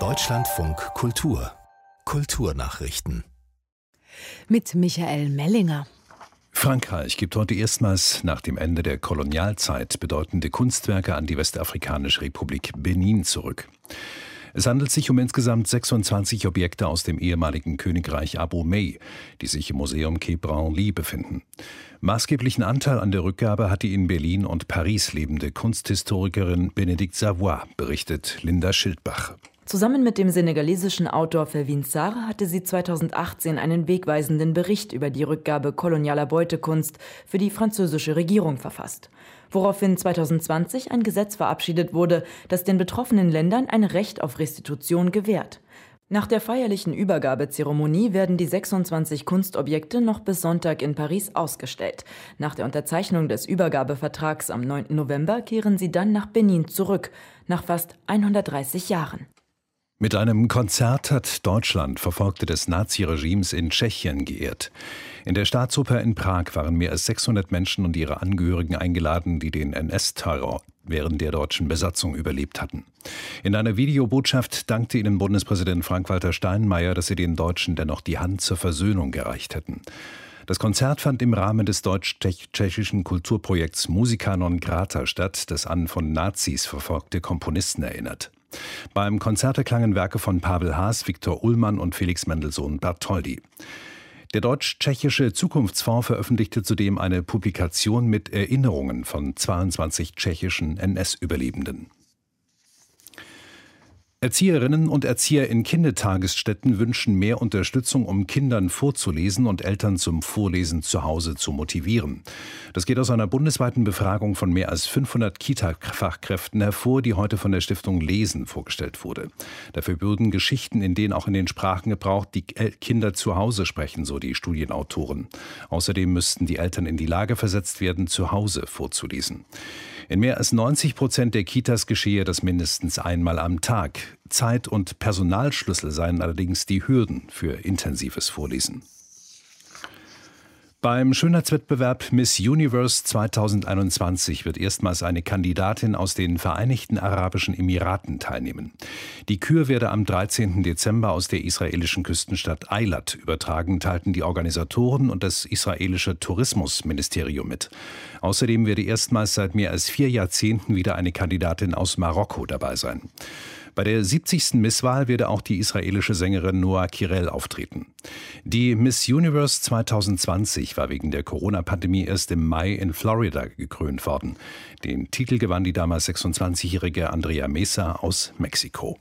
Deutschlandfunk Kultur Kulturnachrichten mit Michael Mellinger. Frankreich gibt heute erstmals nach dem Ende der Kolonialzeit bedeutende Kunstwerke an die Westafrikanische Republik Benin zurück. Es handelt sich um insgesamt 26 Objekte aus dem ehemaligen Königreich Abomey, die sich im Museum Quai Branly befinden. Maßgeblichen Anteil an der Rückgabe hat die in Berlin und Paris lebende Kunsthistorikerin Benedikt Savoy, berichtet Linda Schildbach. Zusammen mit dem senegalesischen Autor Felvin Sarr hatte sie 2018 einen wegweisenden Bericht über die Rückgabe kolonialer Beutekunst für die französische Regierung verfasst, woraufhin 2020 ein Gesetz verabschiedet wurde, das den betroffenen Ländern ein Recht auf Restitution gewährt. Nach der feierlichen Übergabezeremonie werden die 26 Kunstobjekte noch bis Sonntag in Paris ausgestellt. Nach der Unterzeichnung des Übergabevertrags am 9. November kehren sie dann nach Benin zurück, nach fast 130 Jahren. Mit einem Konzert hat Deutschland Verfolgte des Naziregimes in Tschechien geehrt. In der Staatsoper in Prag waren mehr als 600 Menschen und ihre Angehörigen eingeladen, die den NS-Terror während der deutschen Besatzung überlebt hatten. In einer Videobotschaft dankte ihnen Bundespräsident Frank-Walter Steinmeier, dass sie den Deutschen dennoch die Hand zur Versöhnung gereicht hätten. Das Konzert fand im Rahmen des deutsch-tschechischen Kulturprojekts Musica non grata statt, das an von Nazis verfolgte Komponisten erinnert. Beim Konzert erklangen Werke von Pavel Haas, Viktor Ullmann und Felix Mendelssohn Bartholdy. Der deutsch-tschechische Zukunftsfonds veröffentlichte zudem eine Publikation mit Erinnerungen von 22 tschechischen NS-Überlebenden. Erzieherinnen und Erzieher in Kindertagesstätten wünschen mehr Unterstützung, um Kindern vorzulesen und Eltern zum Vorlesen zu Hause zu motivieren. Das geht aus einer bundesweiten Befragung von mehr als 500 Kita-Fachkräften hervor, die heute von der Stiftung Lesen vorgestellt wurde. Dafür würden Geschichten in denen auch in den Sprachen gebraucht, die Kinder zu Hause sprechen, so die Studienautoren. Außerdem müssten die Eltern in die Lage versetzt werden, zu Hause vorzulesen. In mehr als 90 Prozent der Kitas geschehe das mindestens einmal am Tag. Zeit- und Personalschlüssel seien allerdings die Hürden für intensives Vorlesen. Beim Schönheitswettbewerb Miss Universe 2021 wird erstmals eine Kandidatin aus den Vereinigten Arabischen Emiraten teilnehmen. Die Kür werde am 13. Dezember aus der israelischen Küstenstadt Eilat übertragen, teilten die Organisatoren und das israelische Tourismusministerium mit. Außerdem werde erstmals seit mehr als vier Jahrzehnten wieder eine Kandidatin aus Marokko dabei sein. Bei der 70. Misswahl werde auch die israelische Sängerin Noah Kirel auftreten. Die Miss Universe 2020 war wegen der Corona-Pandemie erst im Mai in Florida gekrönt worden. Den Titel gewann die damals 26-jährige Andrea Mesa aus Mexiko.